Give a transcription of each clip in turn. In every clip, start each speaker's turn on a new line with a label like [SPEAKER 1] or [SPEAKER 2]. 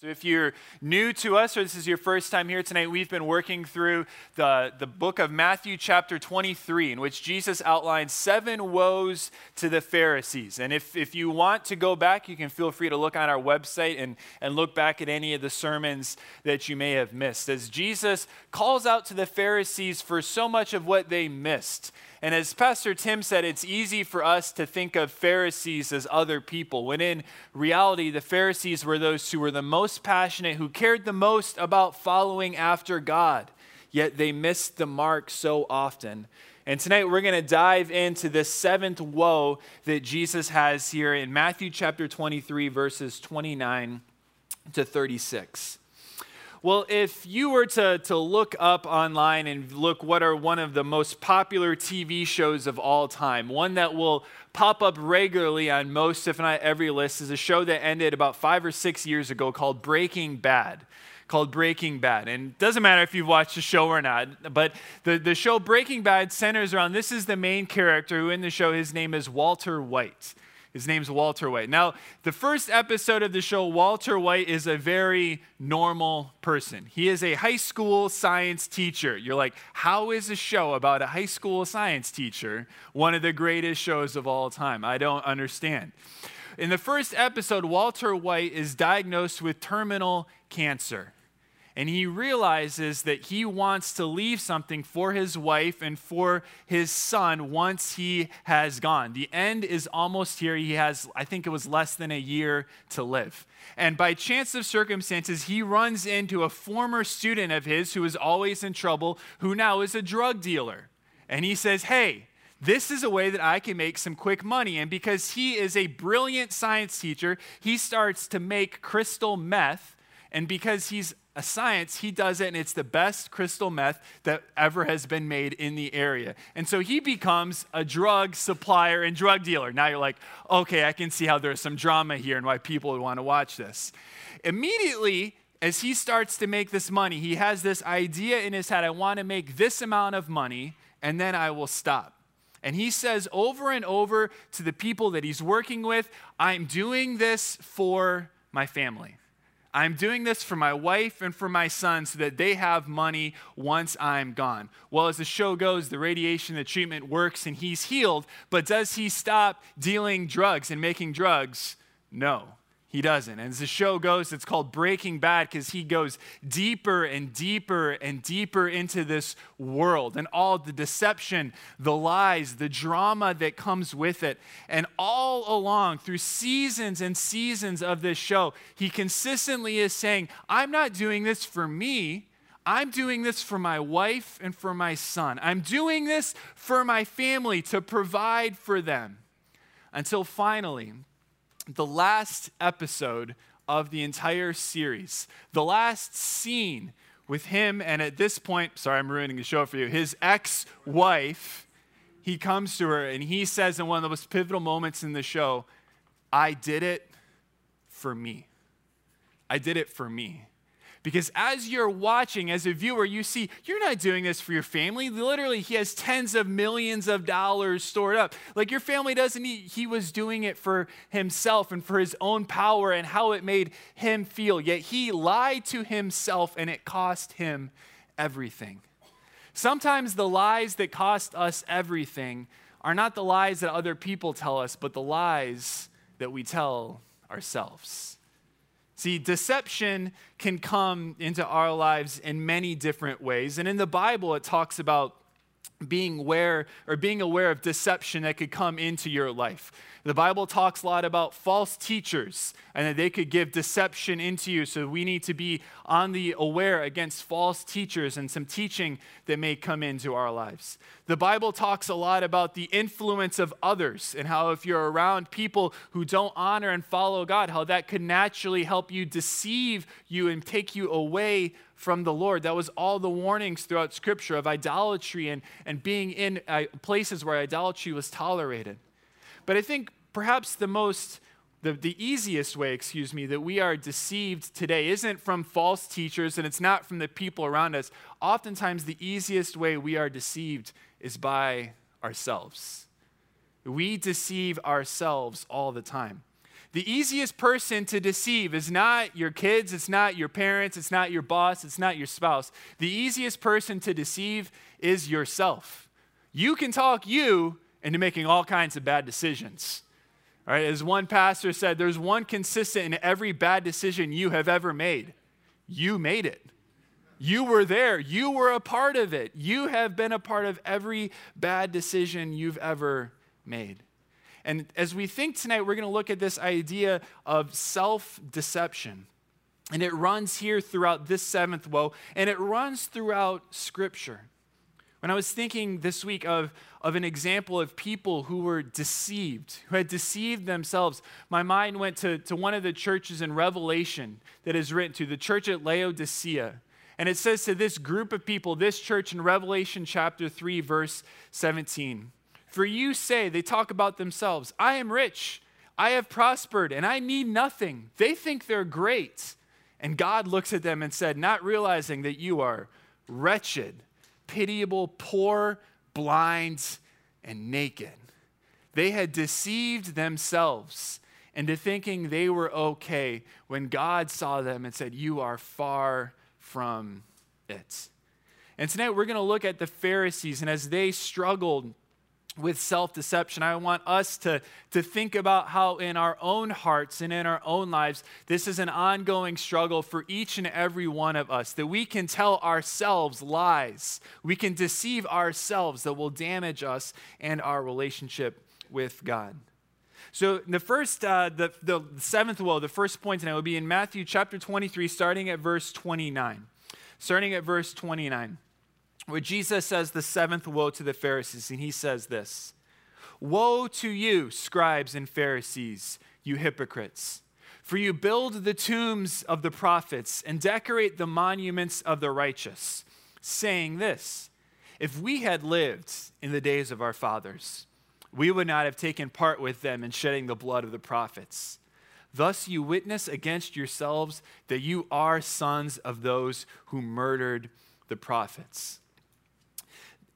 [SPEAKER 1] So, if you're new to us or this is your first time here tonight, we've been working through the, the book of Matthew, chapter 23, in which Jesus outlines seven woes to the Pharisees. And if, if you want to go back, you can feel free to look on our website and, and look back at any of the sermons that you may have missed. As Jesus calls out to the Pharisees for so much of what they missed. And as Pastor Tim said, it's easy for us to think of Pharisees as other people, when in reality, the Pharisees were those who were the most passionate, who cared the most about following after God, yet they missed the mark so often. And tonight we're going to dive into the seventh woe that Jesus has here in Matthew chapter 23, verses 29 to 36. Well, if you were to, to look up online and look what are one of the most popular TV shows of all time, one that will pop up regularly on most, if not every list, is a show that ended about five or six years ago called Breaking Bad called Breaking Bad. And it doesn't matter if you've watched the show or not, but the, the show Breaking Bad centers around this is the main character who in the show, his name is Walter White. His name's Walter White. Now, the first episode of the show, Walter White is a very normal person. He is a high school science teacher. You're like, how is a show about a high school science teacher one of the greatest shows of all time? I don't understand. In the first episode, Walter White is diagnosed with terminal cancer and he realizes that he wants to leave something for his wife and for his son once he has gone. The end is almost here. He has, I think it was less than a year to live. And by chance of circumstances, he runs into a former student of his who is always in trouble, who now is a drug dealer. And he says, Hey, this is a way that I can make some quick money. And because he is a brilliant science teacher, he starts to make crystal meth. And because he's a science, he does it, and it's the best crystal meth that ever has been made in the area. And so he becomes a drug supplier and drug dealer. Now you're like, okay, I can see how there's some drama here and why people would want to watch this. Immediately, as he starts to make this money, he has this idea in his head I want to make this amount of money, and then I will stop. And he says over and over to the people that he's working with, I'm doing this for my family. I'm doing this for my wife and for my son so that they have money once I'm gone. Well, as the show goes, the radiation, the treatment works and he's healed, but does he stop dealing drugs and making drugs? No he doesn't. And as the show goes, it's called Breaking Bad because he goes deeper and deeper and deeper into this world and all the deception, the lies, the drama that comes with it. And all along, through seasons and seasons of this show, he consistently is saying, I'm not doing this for me. I'm doing this for my wife and for my son. I'm doing this for my family to provide for them. Until finally, the last episode of the entire series, the last scene with him, and at this point, sorry, I'm ruining the show for you, his ex wife, he comes to her and he says in one of the most pivotal moments in the show, I did it for me. I did it for me. Because as you're watching, as a viewer, you see you're not doing this for your family. Literally, he has tens of millions of dollars stored up. Like your family doesn't need, he was doing it for himself and for his own power and how it made him feel. Yet he lied to himself and it cost him everything. Sometimes the lies that cost us everything are not the lies that other people tell us, but the lies that we tell ourselves. See, deception can come into our lives in many different ways. And in the Bible, it talks about being aware or being aware of deception that could come into your life. The Bible talks a lot about false teachers and that they could give deception into you. So we need to be on the aware against false teachers and some teaching that may come into our lives. The Bible talks a lot about the influence of others and how if you're around people who don't honor and follow God, how that could naturally help you deceive you and take you away from the Lord. That was all the warnings throughout Scripture of idolatry and, and being in uh, places where idolatry was tolerated. But I think perhaps the most, the, the easiest way, excuse me, that we are deceived today isn't from false teachers and it's not from the people around us. Oftentimes, the easiest way we are deceived is by ourselves. We deceive ourselves all the time. The easiest person to deceive is not your kids, it's not your parents, it's not your boss, it's not your spouse. The easiest person to deceive is yourself. You can talk you into making all kinds of bad decisions. All right, as one pastor said, there's one consistent in every bad decision you have ever made. You made it. You were there. You were a part of it. You have been a part of every bad decision you've ever made. And as we think tonight, we're going to look at this idea of self deception. And it runs here throughout this seventh woe, and it runs throughout Scripture. When I was thinking this week of, of an example of people who were deceived, who had deceived themselves, my mind went to, to one of the churches in Revelation that is written to, the church at Laodicea. And it says to this group of people, this church in Revelation chapter 3, verse 17 For you say, they talk about themselves, I am rich, I have prospered, and I need nothing. They think they're great. And God looks at them and said, Not realizing that you are wretched pitiable, poor, blind, and naked. They had deceived themselves into thinking they were okay when God saw them and said, You are far from it. And tonight we're going to look at the Pharisees and as they struggled with self deception. I want us to, to think about how, in our own hearts and in our own lives, this is an ongoing struggle for each and every one of us. That we can tell ourselves lies, we can deceive ourselves that will damage us and our relationship with God. So, the first, uh, the, the seventh woe, the first point tonight will be in Matthew chapter 23, starting at verse 29. Starting at verse 29 where Jesus says the seventh woe to the Pharisees, and he says this Woe to you, scribes and Pharisees, you hypocrites! For you build the tombs of the prophets and decorate the monuments of the righteous, saying this If we had lived in the days of our fathers, we would not have taken part with them in shedding the blood of the prophets. Thus you witness against yourselves that you are sons of those who murdered the prophets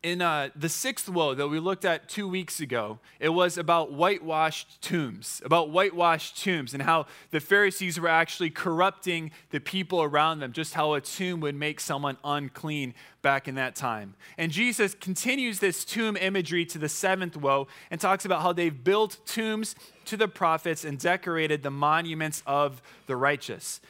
[SPEAKER 1] in uh, the sixth woe that we looked at two weeks ago, it was about whitewashed tombs, about whitewashed tombs, and how the Pharisees were actually corrupting the people around them, just how a tomb would make someone unclean back in that time. And Jesus continues this tomb imagery to the seventh woe and talks about how they've built tombs to the prophets and decorated the monuments of the righteous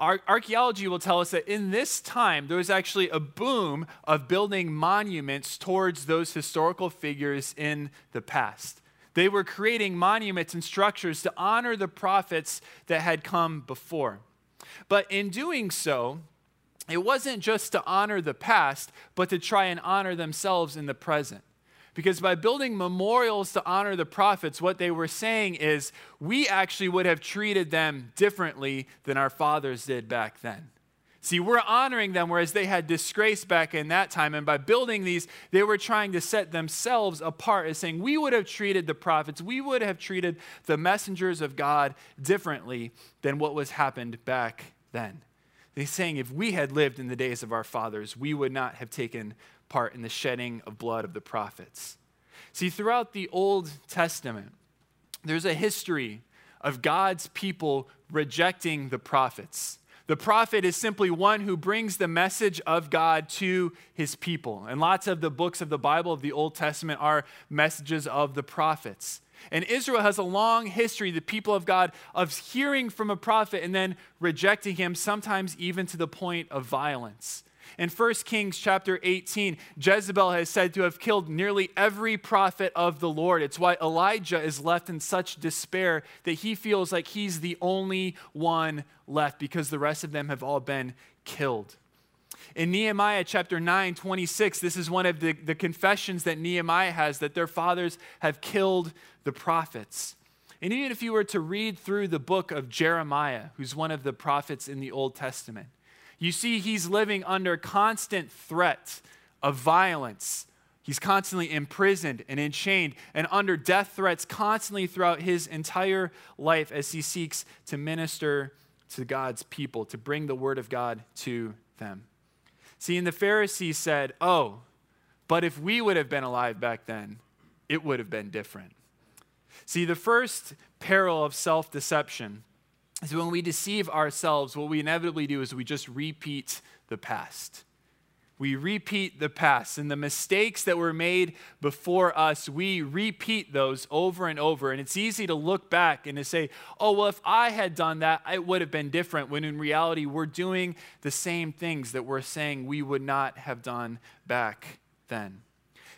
[SPEAKER 1] archaeology will tell us that in this time, there was actually a boom of building monuments towards those historical figures in the past. They were creating monuments and structures to honor the prophets that had come before. But in doing so, it wasn't just to honor the past, but to try and honor themselves in the present. Because by building memorials to honor the prophets, what they were saying is we actually would have treated them differently than our fathers did back then. See, we're honoring them, whereas they had disgrace back in that time. And by building these, they were trying to set themselves apart as saying, we would have treated the prophets, we would have treated the messengers of God differently than what was happened back then. They're saying, if we had lived in the days of our fathers, we would not have taken part in the shedding of blood of the prophets. See, throughout the Old Testament, there's a history of God's people rejecting the prophets. The prophet is simply one who brings the message of God to his people. And lots of the books of the Bible of the Old Testament are messages of the prophets. And Israel has a long history, the people of God, of hearing from a prophet and then rejecting him, sometimes even to the point of violence. In 1 Kings chapter 18, Jezebel has said to have killed nearly every prophet of the Lord. It's why Elijah is left in such despair that he feels like he's the only one left because the rest of them have all been killed. In Nehemiah chapter 9, 26, this is one of the, the confessions that Nehemiah has that their fathers have killed the prophets. And even if you were to read through the book of Jeremiah, who's one of the prophets in the Old Testament, you see, he's living under constant threat of violence. He's constantly imprisoned and enchained and under death threats constantly throughout his entire life as he seeks to minister to God's people, to bring the word of God to them. See, and the Pharisees said, Oh, but if we would have been alive back then, it would have been different. See, the first peril of self deception is when we deceive ourselves, what we inevitably do is we just repeat the past. We repeat the past and the mistakes that were made before us, we repeat those over and over. And it's easy to look back and to say, oh, well, if I had done that, it would have been different. When in reality, we're doing the same things that we're saying we would not have done back then.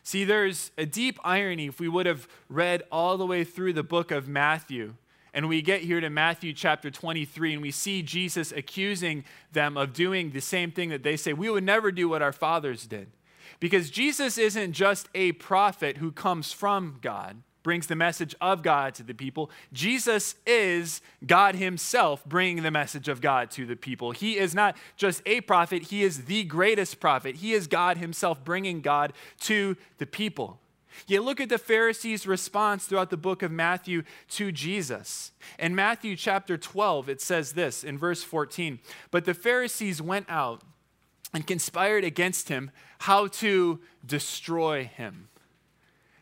[SPEAKER 1] See, there's a deep irony if we would have read all the way through the book of Matthew and we get here to Matthew chapter 23, and we see Jesus accusing them of doing the same thing that they say. We would never do what our fathers did. Because Jesus isn't just a prophet who comes from God, brings the message of God to the people. Jesus is God Himself bringing the message of God to the people. He is not just a prophet, He is the greatest prophet. He is God Himself bringing God to the people. Yet look at the Pharisees' response throughout the book of Matthew to Jesus. In Matthew chapter 12, it says this in verse 14 But the Pharisees went out and conspired against him how to destroy him.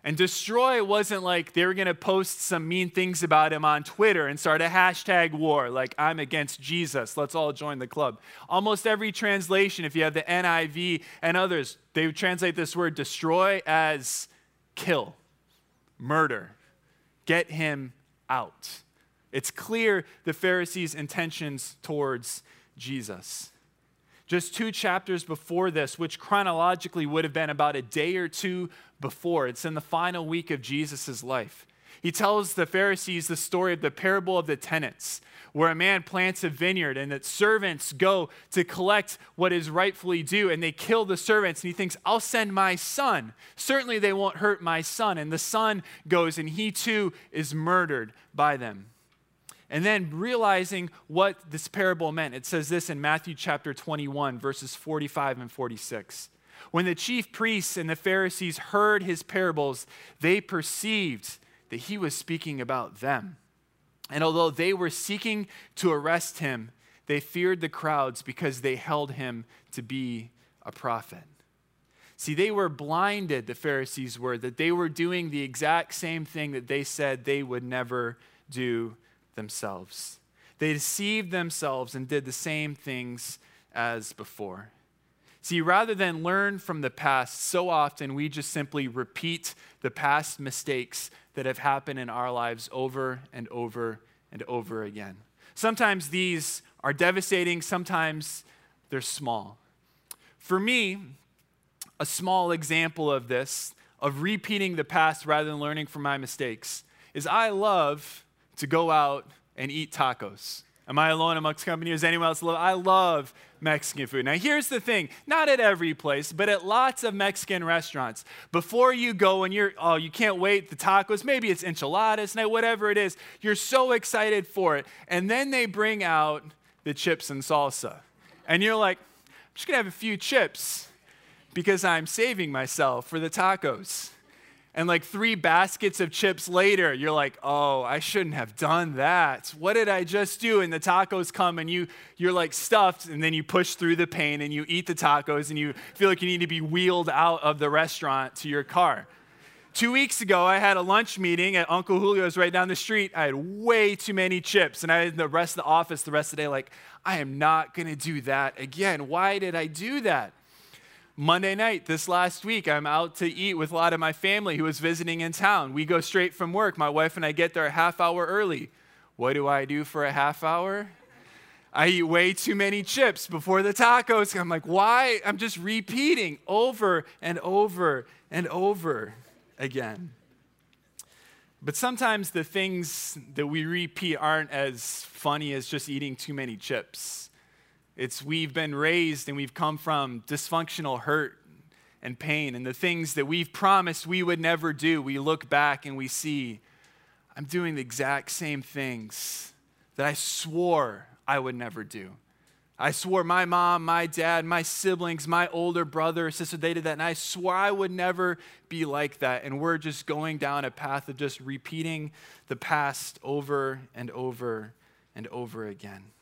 [SPEAKER 1] And destroy wasn't like they were going to post some mean things about him on Twitter and start a hashtag war, like I'm against Jesus. Let's all join the club. Almost every translation, if you have the NIV and others, they translate this word destroy as kill, murder, get him out. It's clear the Pharisees' intentions towards Jesus. Just two chapters before this, which chronologically would have been about a day or two before, it's in the final week of Jesus' life. He tells the Pharisees the story of the parable of the tenants, where a man plants a vineyard and that servants go to collect what is rightfully due and they kill the servants. And he thinks, I'll send my son. Certainly they won't hurt my son. And the son goes and he too is murdered by them. And then realizing what this parable meant, it says this in Matthew chapter 21, verses 45 and 46. When the chief priests and the Pharisees heard his parables, they perceived that he was speaking about them. And although they were seeking to arrest him, they feared the crowds because they held him to be a prophet. See, they were blinded, the Pharisees were, that they were doing the exact same thing that they said they would never do themselves. They deceived themselves and did the same things as before. See, rather than learn from the past, so often we just simply repeat the past mistakes that have happened in our lives over and over and over again. Sometimes these are devastating, sometimes they're small. For me, a small example of this, of repeating the past rather than learning from my mistakes, is I love to go out and eat tacos. Am I alone amongst company? Is anyone else love? I love Mexican food. Now, here's the thing not at every place, but at lots of Mexican restaurants. Before you go and you're, oh, you can't wait, the tacos, maybe it's enchiladas, whatever it is, you're so excited for it. And then they bring out the chips and salsa. And you're like, I'm just gonna have a few chips because I'm saving myself for the tacos. And like three baskets of chips later, you're like, oh, I shouldn't have done that. What did I just do? And the tacos come and you, you're like stuffed, and then you push through the pain and you eat the tacos and you feel like you need to be wheeled out of the restaurant to your car. Two weeks ago, I had a lunch meeting at Uncle Julio's right down the street. I had way too many chips, and I had the rest of the office the rest of the day like, I am not gonna do that again. Why did I do that? Monday night, this last week, I'm out to eat with a lot of my family who was visiting in town. We go straight from work. My wife and I get there a half hour early. What do I do for a half hour? I eat way too many chips before the tacos. I'm like, why? I'm just repeating over and over and over again. But sometimes the things that we repeat aren't as funny as just eating too many chips. It's we've been raised and we've come from dysfunctional hurt and pain and the things that we've promised we would never do. We look back and we see, I'm doing the exact same things that I swore I would never do. I swore my mom, my dad, my siblings, my older brother sister, they did that. And I swore I would never be like that. And we're just going down a path of just repeating the past over and over and over again.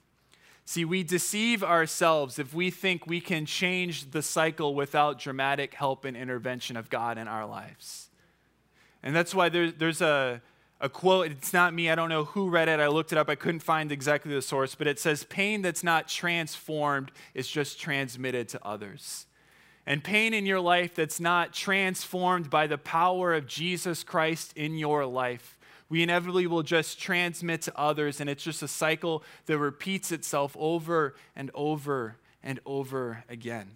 [SPEAKER 1] See, we deceive ourselves if we think we can change the cycle without dramatic help and intervention of God in our lives. And that's why there, there's a, a quote. It's not me. I don't know who read it. I looked it up. I couldn't find exactly the source, but it says pain that's not transformed is just transmitted to others. And pain in your life that's not transformed by the power of Jesus Christ in your life, we inevitably will just transmit to others. And it's just a cycle that repeats itself over and over and over again.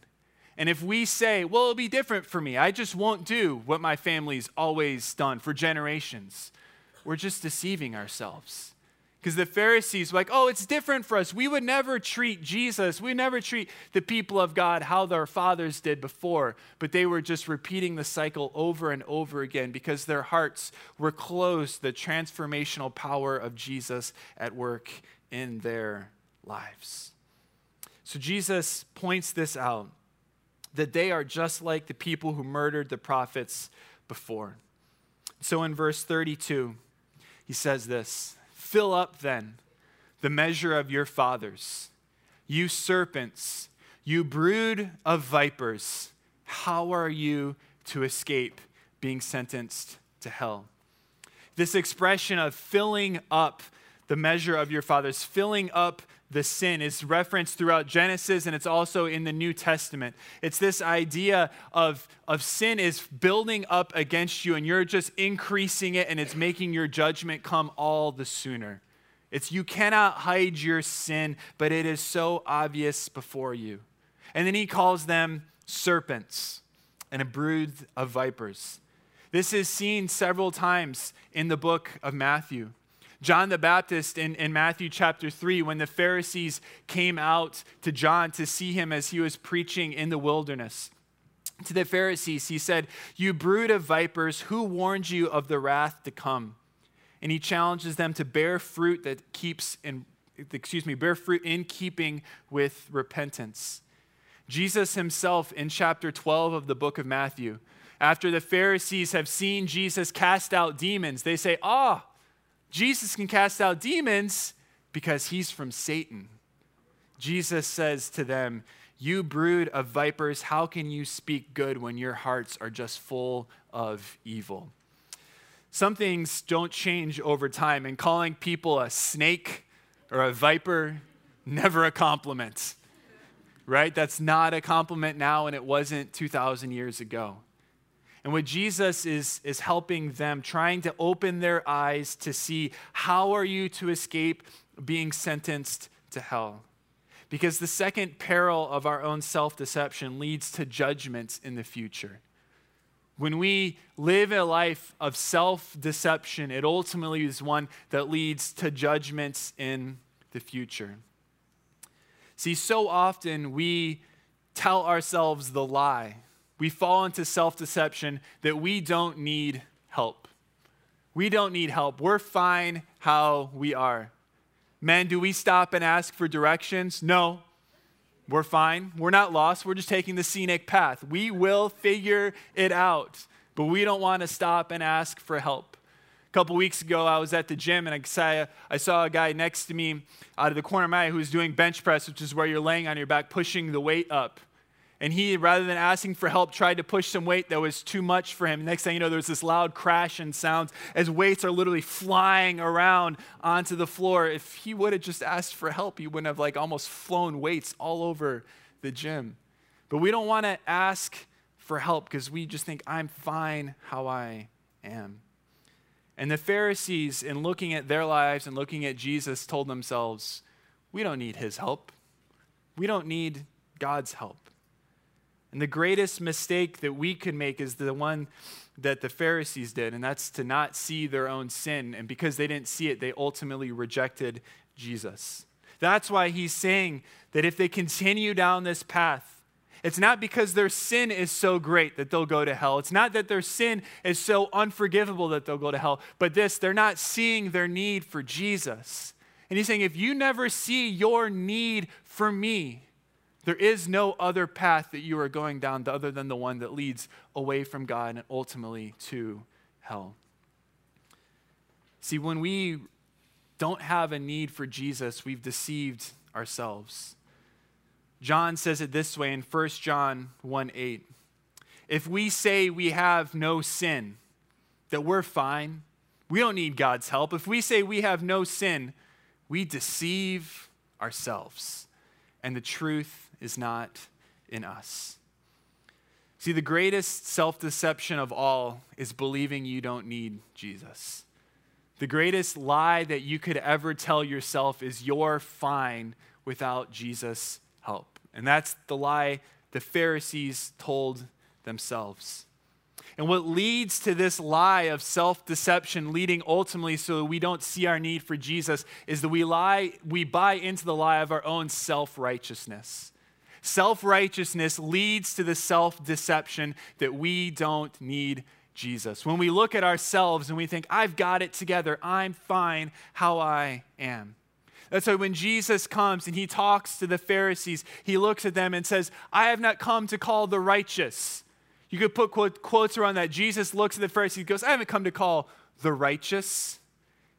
[SPEAKER 1] And if we say, well, it'll be different for me, I just won't do what my family's always done for generations, we're just deceiving ourselves. Because the Pharisees were like, oh, it's different for us. We would never treat Jesus, we never treat the people of God how their fathers did before. But they were just repeating the cycle over and over again because their hearts were closed to the transformational power of Jesus at work in their lives. So Jesus points this out that they are just like the people who murdered the prophets before. So in verse 32, he says this Fill up then the measure of your fathers, you serpents, you brood of vipers. How are you to escape being sentenced to hell? This expression of filling up the measure of your fathers, filling up the sin is referenced throughout Genesis and it's also in the New Testament. It's this idea of, of sin is building up against you and you're just increasing it and it's making your judgment come all the sooner. It's you cannot hide your sin, but it is so obvious before you. And then he calls them serpents and a brood of vipers. This is seen several times in the book of Matthew. John the Baptist in, in Matthew chapter 3, when the Pharisees came out to John to see him as he was preaching in the wilderness. To the Pharisees, he said, You brood of vipers, who warned you of the wrath to come? And he challenges them to bear fruit that keeps in, excuse me, bear fruit in keeping with repentance. Jesus himself in chapter 12 of the book of Matthew, after the Pharisees have seen Jesus cast out demons, they say, Ah, Jesus can cast out demons because he's from Satan. Jesus says to them, You brood of vipers, how can you speak good when your hearts are just full of evil? Some things don't change over time, and calling people a snake or a viper, never a compliment, right? That's not a compliment now, and it wasn't 2,000 years ago. And what Jesus is, is helping them, trying to open their eyes to see how are you to escape being sentenced to hell? Because the second peril of our own self deception leads to judgments in the future. When we live a life of self deception, it ultimately is one that leads to judgments in the future. See, so often we tell ourselves the lie we fall into self deception that we don't need help. We don't need help. We're fine how we are. Men, do we stop and ask for directions? No. We're fine. We're not lost. We're just taking the scenic path. We will figure it out, but we don't want to stop and ask for help. A couple weeks ago, I was at the gym and I saw, I saw a guy next to me out of the corner of my eye who was doing bench press, which is where you're laying on your back, pushing the weight up. And he, rather than asking for help, tried to push some weight that was too much for him. Next thing you know, there's this loud crash and sounds as weights are literally flying around onto the floor. If he would have just asked for help, he wouldn't have like almost flown weights all over the gym. But we don't want to ask for help because we just think, I'm fine how I am. And the Pharisees, in looking at their lives and looking at Jesus, told themselves, We don't need his help. We don't need God's help. And the greatest mistake that we could make is the one that the Pharisees did, and that's to not see their own sin. And because they didn't see it, they ultimately rejected Jesus. That's why he's saying that if they continue down this path, it's not because their sin is so great that they'll go to hell. It's not that their sin is so unforgivable that they'll go to hell, but this, they're not seeing their need for Jesus. And he's saying, if you never see your need for me, there is no other path that you are going down other than the one that leads away from God and ultimately to hell. See, when we don't have a need for Jesus, we've deceived ourselves. John says it this way in 1 John 1 8. If we say we have no sin, that we're fine, We don't need God's help. If we say we have no sin, we deceive ourselves, and the truth is not in us. See, the greatest self deception of all is believing you don't need Jesus. The greatest lie that you could ever tell yourself is you're fine without Jesus' help. And that's the lie the Pharisees told themselves. And what leads to this lie of self deception, leading ultimately so that we don't see our need for Jesus, is that we lie, we buy into the lie of our own self righteousness. Self righteousness leads to the self deception that we don't need Jesus. When we look at ourselves and we think, I've got it together, I'm fine how I am. That's why when Jesus comes and he talks to the Pharisees, he looks at them and says, I have not come to call the righteous. You could put quote, quotes around that. Jesus looks at the Pharisees and goes, I haven't come to call the righteous.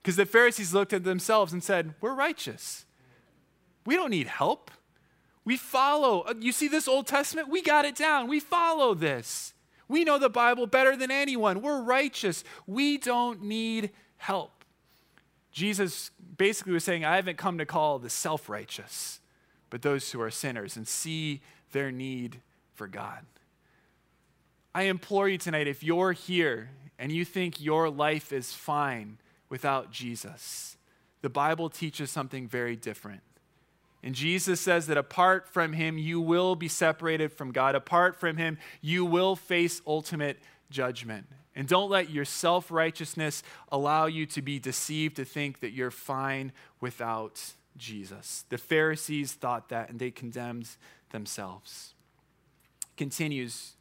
[SPEAKER 1] Because the Pharisees looked at themselves and said, We're righteous. We don't need help. We follow. Uh, you see this Old Testament? We got it down. We follow this. We know the Bible better than anyone. We're righteous. We don't need help. Jesus basically was saying, I haven't come to call the self righteous, but those who are sinners and see their need for God. I implore you tonight if you're here and you think your life is fine without Jesus, the Bible teaches something very different. And Jesus says that apart from him, you will be separated from God. Apart from him, you will face ultimate judgment. And don't let your self righteousness allow you to be deceived to think that you're fine without Jesus. The Pharisees thought that and they condemned themselves. Continues,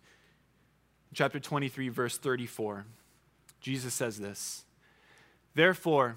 [SPEAKER 1] chapter 23, verse 34. Jesus says this Therefore,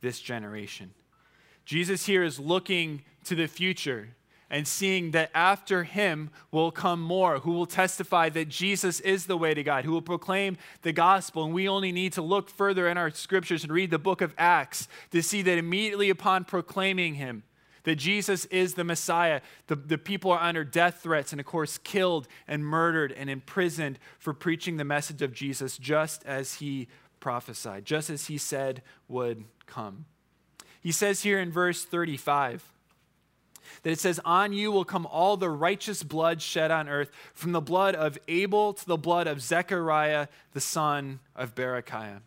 [SPEAKER 1] this generation. Jesus here is looking to the future and seeing that after him will come more who will testify that Jesus is the way to God, who will proclaim the gospel. And we only need to look further in our scriptures and read the book of Acts to see that immediately upon proclaiming him, that Jesus is the Messiah, the, the people are under death threats and, of course, killed and murdered and imprisoned for preaching the message of Jesus just as he prophesied, just as he said would come. He says here in verse 35 that it says, On you will come all the righteous blood shed on earth, from the blood of Abel to the blood of Zechariah, the son of Berechiah.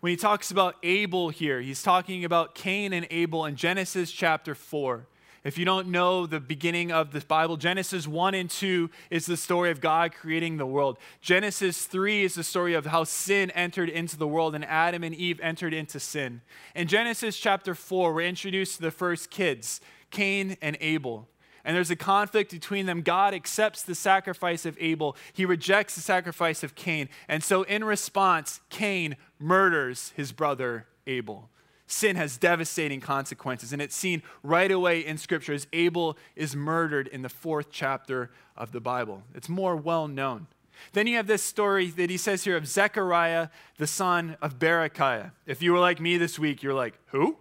[SPEAKER 1] When he talks about Abel here, he's talking about Cain and Abel in Genesis chapter 4. If you don't know the beginning of the Bible, Genesis 1 and 2 is the story of God creating the world. Genesis 3 is the story of how sin entered into the world and Adam and Eve entered into sin. In Genesis chapter 4, we're introduced to the first kids, Cain and Abel. And there's a conflict between them. God accepts the sacrifice of Abel, he rejects the sacrifice of Cain. And so, in response, Cain murders his brother Abel sin has devastating consequences. And it's seen right away in Scripture as Abel is murdered in the fourth chapter of the Bible. It's more well known. Then you have this story that he says here of Zechariah, the son of Berechiah. If you were like me this week, you're like, who?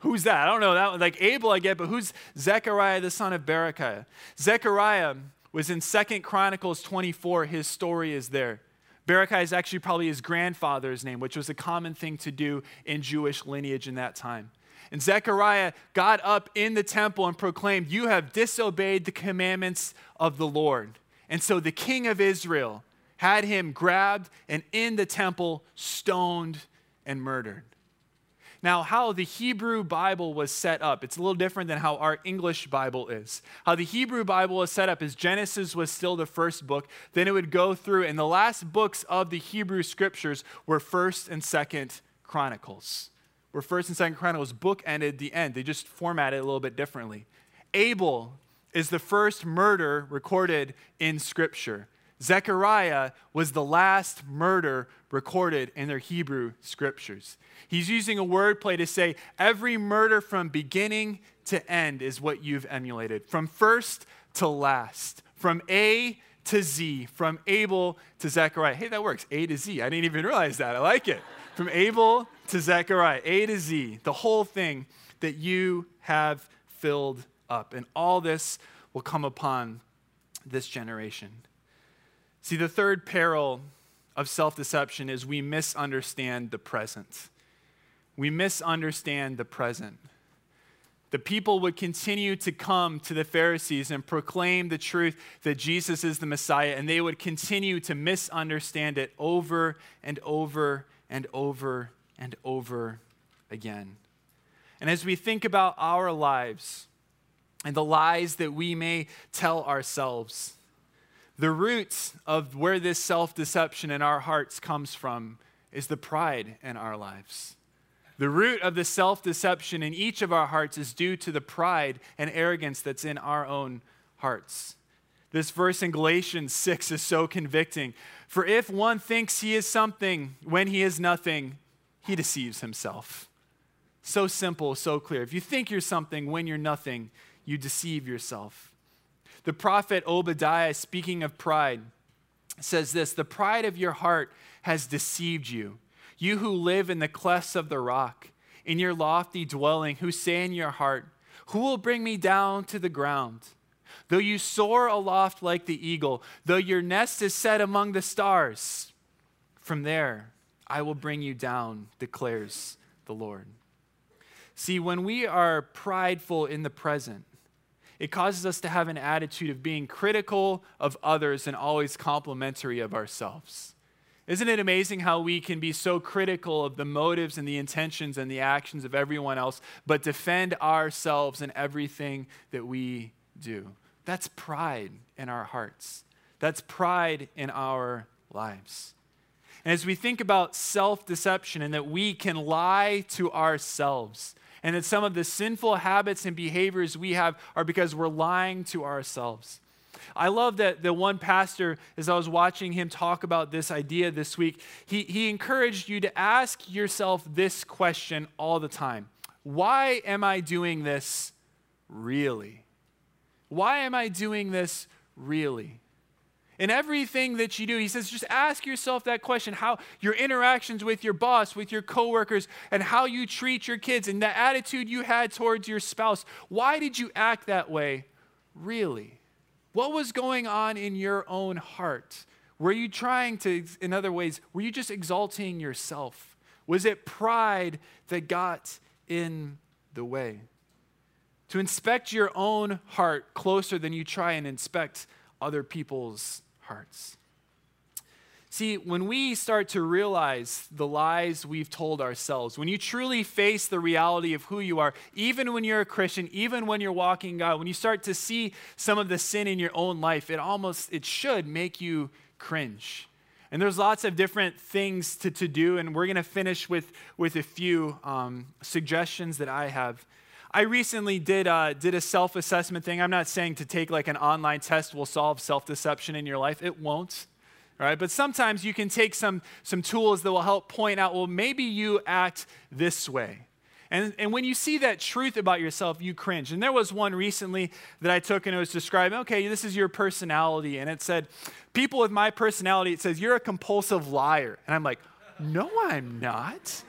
[SPEAKER 1] Who's that? I don't know that one. Like Abel, I get, but who's Zechariah, the son of Berechiah? Zechariah was in Second Chronicles 24. His story is there. Berechiah is actually probably his grandfather's name, which was a common thing to do in Jewish lineage in that time. And Zechariah got up in the temple and proclaimed, You have disobeyed the commandments of the Lord. And so the king of Israel had him grabbed and in the temple stoned and murdered. Now, how the Hebrew Bible was set up, it's a little different than how our English Bible is. How the Hebrew Bible is set up is Genesis was still the first book, then it would go through, and the last books of the Hebrew scriptures were 1st and 2nd Chronicles. Where 1st and 2nd Chronicles book ended the end. They just formatted it a little bit differently. Abel is the first murder recorded in Scripture. Zechariah was the last murder recorded in their Hebrew scriptures. He's using a wordplay to say every murder from beginning to end is what you've emulated, from first to last, from A to Z, from Abel to Zechariah. Hey, that works. A to Z. I didn't even realize that. I like it. From Abel to Zechariah, A to Z, the whole thing that you have filled up. And all this will come upon this generation. See, the third peril of self deception is we misunderstand the present. We misunderstand the present. The people would continue to come to the Pharisees and proclaim the truth that Jesus is the Messiah, and they would continue to misunderstand it over and over and over and over again. And as we think about our lives and the lies that we may tell ourselves, the roots of where this self deception in our hearts comes from is the pride in our lives. The root of the self deception in each of our hearts is due to the pride and arrogance that's in our own hearts. This verse in Galatians 6 is so convicting. For if one thinks he is something when he is nothing, he deceives himself. So simple, so clear. If you think you're something when you're nothing, you deceive yourself. The prophet Obadiah, speaking of pride, says this The pride of your heart has deceived you. You who live in the clefts of the rock, in your lofty dwelling, who say in your heart, Who will bring me down to the ground? Though you soar aloft like the eagle, though your nest is set among the stars, from there I will bring you down, declares the Lord. See, when we are prideful in the present, it causes us to have an attitude of being critical of others and always complimentary of ourselves. Isn't it amazing how we can be so critical of the motives and the intentions and the actions of everyone else, but defend ourselves in everything that we do? That's pride in our hearts. That's pride in our lives. And as we think about self deception and that we can lie to ourselves, and that some of the sinful habits and behaviors we have are because we're lying to ourselves. I love that the one pastor, as I was watching him talk about this idea this week, he, he encouraged you to ask yourself this question all the time Why am I doing this really? Why am I doing this really? In everything that you do, he says, just ask yourself that question how your interactions with your boss, with your coworkers, and how you treat your kids, and the attitude you had towards your spouse. Why did you act that way? Really? What was going on in your own heart? Were you trying to, in other ways, were you just exalting yourself? Was it pride that got in the way? To inspect your own heart closer than you try and inspect other people's hearts. See, when we start to realize the lies we've told ourselves, when you truly face the reality of who you are, even when you're a Christian, even when you're walking God, when you start to see some of the sin in your own life, it almost, it should make you cringe. And there's lots of different things to, to do, and we're going to finish with, with a few um, suggestions that I have. I recently did, uh, did a self assessment thing. I'm not saying to take like an online test will solve self deception in your life, it won't. Right? But sometimes you can take some, some tools that will help point out, well, maybe you act this way. And, and when you see that truth about yourself, you cringe. And there was one recently that I took and it was describing, okay, this is your personality. And it said, people with my personality, it says, you're a compulsive liar. And I'm like, no, I'm not.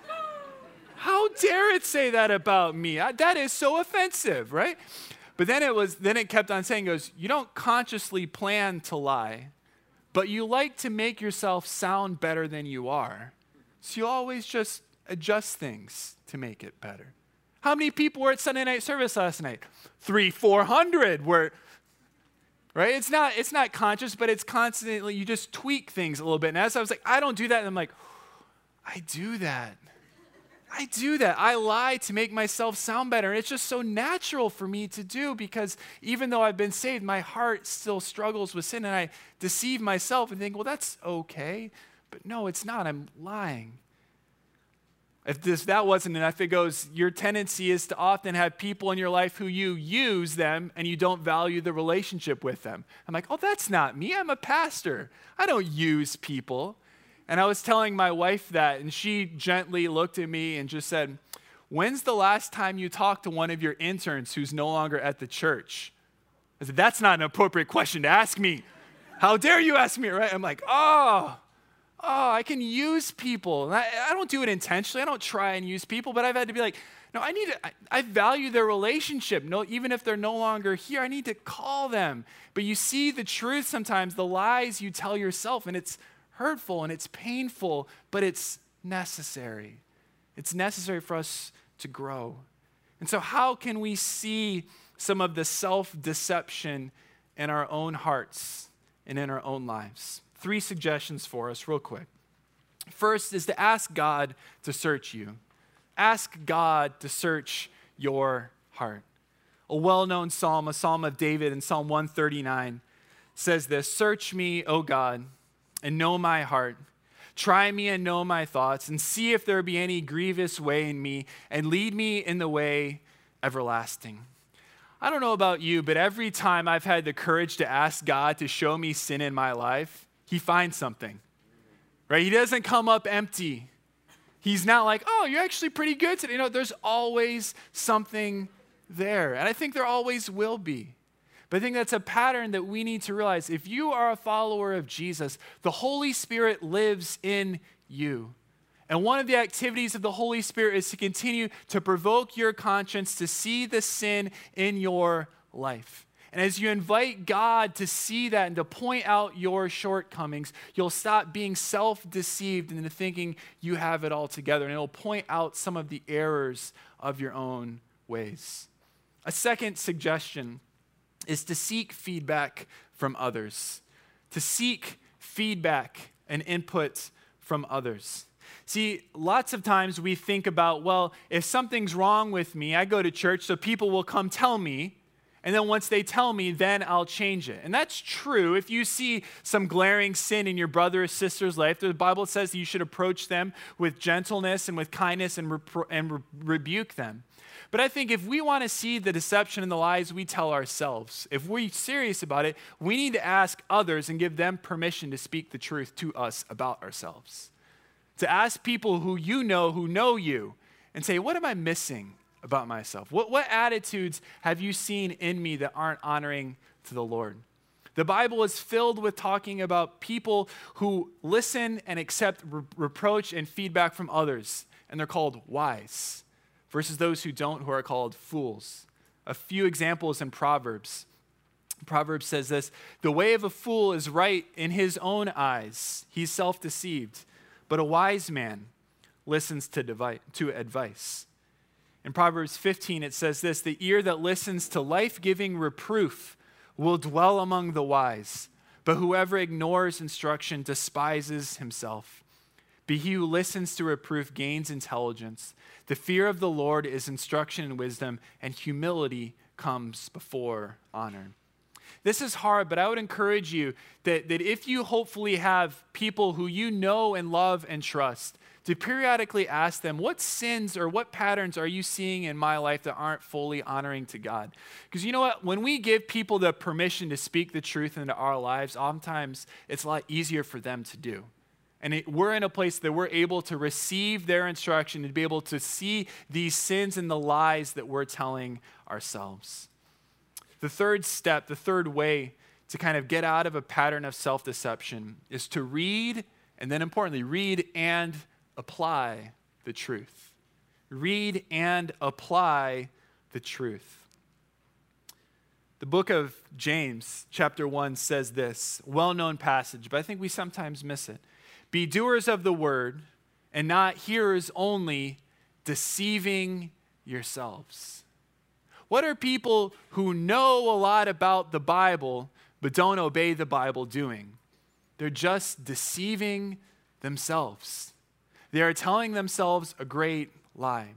[SPEAKER 1] How dare it say that about me? I, that is so offensive, right? But then it was then it kept on saying goes, you don't consciously plan to lie, but you like to make yourself sound better than you are. So you always just adjust things to make it better. How many people were at Sunday night service last night? Three, four hundred were right? It's not it's not conscious, but it's constantly you just tweak things a little bit. And as I was like, I don't do that, and I'm like, I do that. I do that. I lie to make myself sound better. And it's just so natural for me to do because even though I've been saved, my heart still struggles with sin and I deceive myself and think, well, that's okay. But no, it's not. I'm lying. If this, that wasn't enough, it goes, your tendency is to often have people in your life who you use them and you don't value the relationship with them. I'm like, oh, that's not me. I'm a pastor. I don't use people. And I was telling my wife that, and she gently looked at me and just said, When's the last time you talked to one of your interns who's no longer at the church? I said, That's not an appropriate question to ask me. How dare you ask me, right? I'm like, Oh, oh, I can use people. I, I, don't do it intentionally. I don't try and use people, but I've had to be like, no, I need to, I, value their relationship. No, even if they're no longer here, I need to call them. But you see the truth sometimes, the lies you tell yourself, and it's hurtful and it's painful, but it's necessary. It's necessary for us to grow. And so, how can we see some of the self deception in our own hearts and in our own lives? three suggestions for us, real quick. First is to ask God to search you. Ask God to search your heart. A well known psalm, a psalm of David in Psalm 139, says this Search me, O God, and know my heart. Try me and know my thoughts, and see if there be any grievous way in me, and lead me in the way everlasting. I don't know about you, but every time I've had the courage to ask God to show me sin in my life, he finds something. Right? He doesn't come up empty. He's not like, oh, you're actually pretty good today. You know, there's always something there. And I think there always will be. But I think that's a pattern that we need to realize. If you are a follower of Jesus, the Holy Spirit lives in you. And one of the activities of the Holy Spirit is to continue to provoke your conscience to see the sin in your life. And as you invite God to see that and to point out your shortcomings, you'll stop being self deceived into thinking you have it all together. And it'll point out some of the errors of your own ways. A second suggestion is to seek feedback from others, to seek feedback and input from others. See, lots of times we think about, well, if something's wrong with me, I go to church so people will come tell me and then once they tell me, then I'll change it. And that's true. If you see some glaring sin in your brother or sister's life, the Bible says you should approach them with gentleness and with kindness and, repro- and re- rebuke them. But I think if we want to see the deception and the lies we tell ourselves, if we're serious about it, we need to ask others and give them permission to speak the truth to us about ourselves. To ask people who you know, who know you, and say, What am I missing? about myself? What, what attitudes have you seen in me that aren't honoring to the Lord? The Bible is filled with talking about people who listen and accept re- reproach and feedback from others, and they're called wise, versus those who don't, who are called fools. A few examples in Proverbs. Proverbs says this The way of a fool is right in his own eyes, he's self deceived, but a wise man listens to, to advice. In Proverbs 15, it says this The ear that listens to life giving reproof will dwell among the wise, but whoever ignores instruction despises himself. But he who listens to reproof gains intelligence. The fear of the Lord is instruction and wisdom, and humility comes before honor. This is hard, but I would encourage you that, that if you hopefully have people who you know and love and trust, to periodically ask them, what sins or what patterns are you seeing in my life that aren't fully honoring to God? Because you know what? When we give people the permission to speak the truth into our lives, oftentimes it's a lot easier for them to do. And it, we're in a place that we're able to receive their instruction and be able to see these sins and the lies that we're telling ourselves. The third step, the third way to kind of get out of a pattern of self deception is to read, and then importantly, read and apply the truth. Read and apply the truth. The book of James, chapter 1, says this well known passage, but I think we sometimes miss it. Be doers of the word and not hearers only, deceiving yourselves. What are people who know a lot about the Bible but don't obey the Bible doing? They're just deceiving themselves. They are telling themselves a great lie.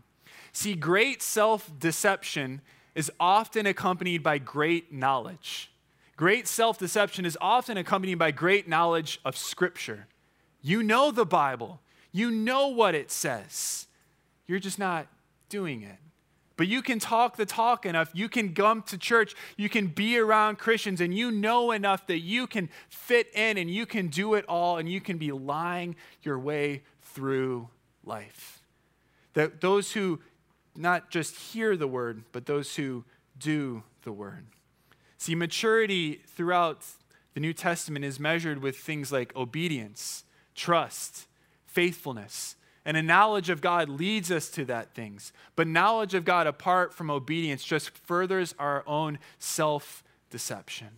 [SPEAKER 1] See, great self deception is often accompanied by great knowledge. Great self deception is often accompanied by great knowledge of Scripture. You know the Bible, you know what it says. you're just not doing it. But you can talk the talk enough. You can come to church. You can be around Christians, and you know enough that you can fit in and you can do it all, and you can be lying your way through life. That those who not just hear the word, but those who do the word. See, maturity throughout the New Testament is measured with things like obedience, trust, faithfulness. And a knowledge of God leads us to that things. But knowledge of God apart from obedience just furthers our own self deception.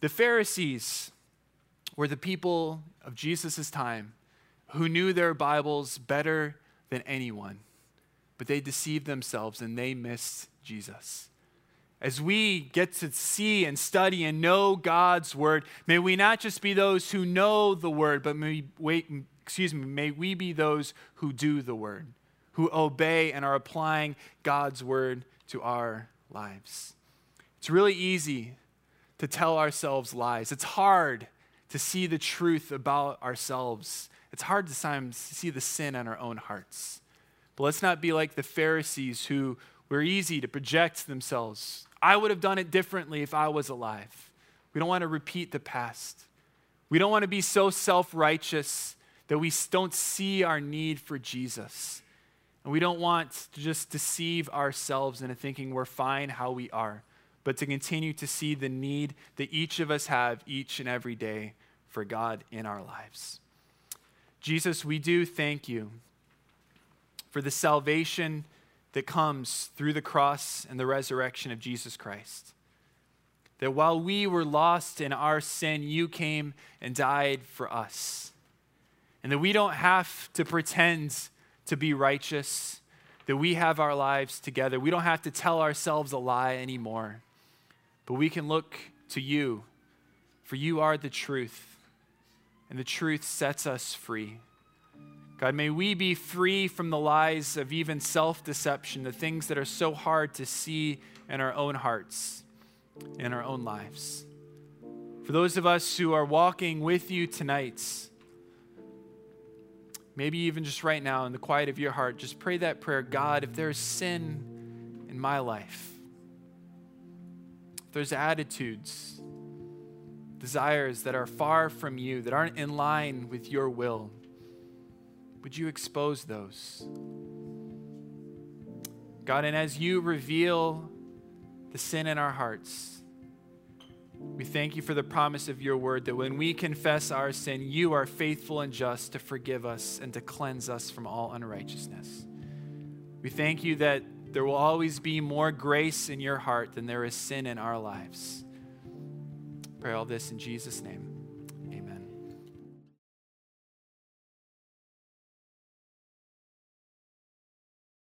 [SPEAKER 1] The Pharisees were the people of Jesus' time who knew their Bibles better than anyone, but they deceived themselves and they missed Jesus. As we get to see and study and know God's word, may we not just be those who know the word, but may wait, excuse me, may we be those who do the word, who obey and are applying God's word to our lives. It's really easy to tell ourselves lies. It's hard to see the truth about ourselves. It's hard to see the sin in our own hearts. But let's not be like the Pharisees who were easy to project themselves. I would have done it differently if I was alive. We don't want to repeat the past. We don't want to be so self righteous that we don't see our need for Jesus. And we don't want to just deceive ourselves into thinking we're fine how we are, but to continue to see the need that each of us have each and every day for God in our lives. Jesus, we do thank you for the salvation that comes through the cross and the resurrection of Jesus Christ. That while we were lost in our sin, you came and died for us and that we don't have to pretend to be righteous, that we have our lives together. We don't have to tell ourselves a lie anymore, but we can look to you, for you are the truth, and the truth sets us free. God, may we be free from the lies of even self deception, the things that are so hard to see in our own hearts, in our own lives. For those of us who are walking with you tonight, Maybe even just right now in the quiet of your heart, just pray that prayer God, if there's sin in my life, if there's attitudes, desires that are far from you, that aren't in line with your will, would you expose those? God, and as you reveal the sin in our hearts, we thank you for the promise of your word that when we confess our sin, you are faithful and just to forgive us and to cleanse us from all unrighteousness. We thank you that there will always be more grace in your heart than there is sin in our lives. Pray all this in Jesus' name.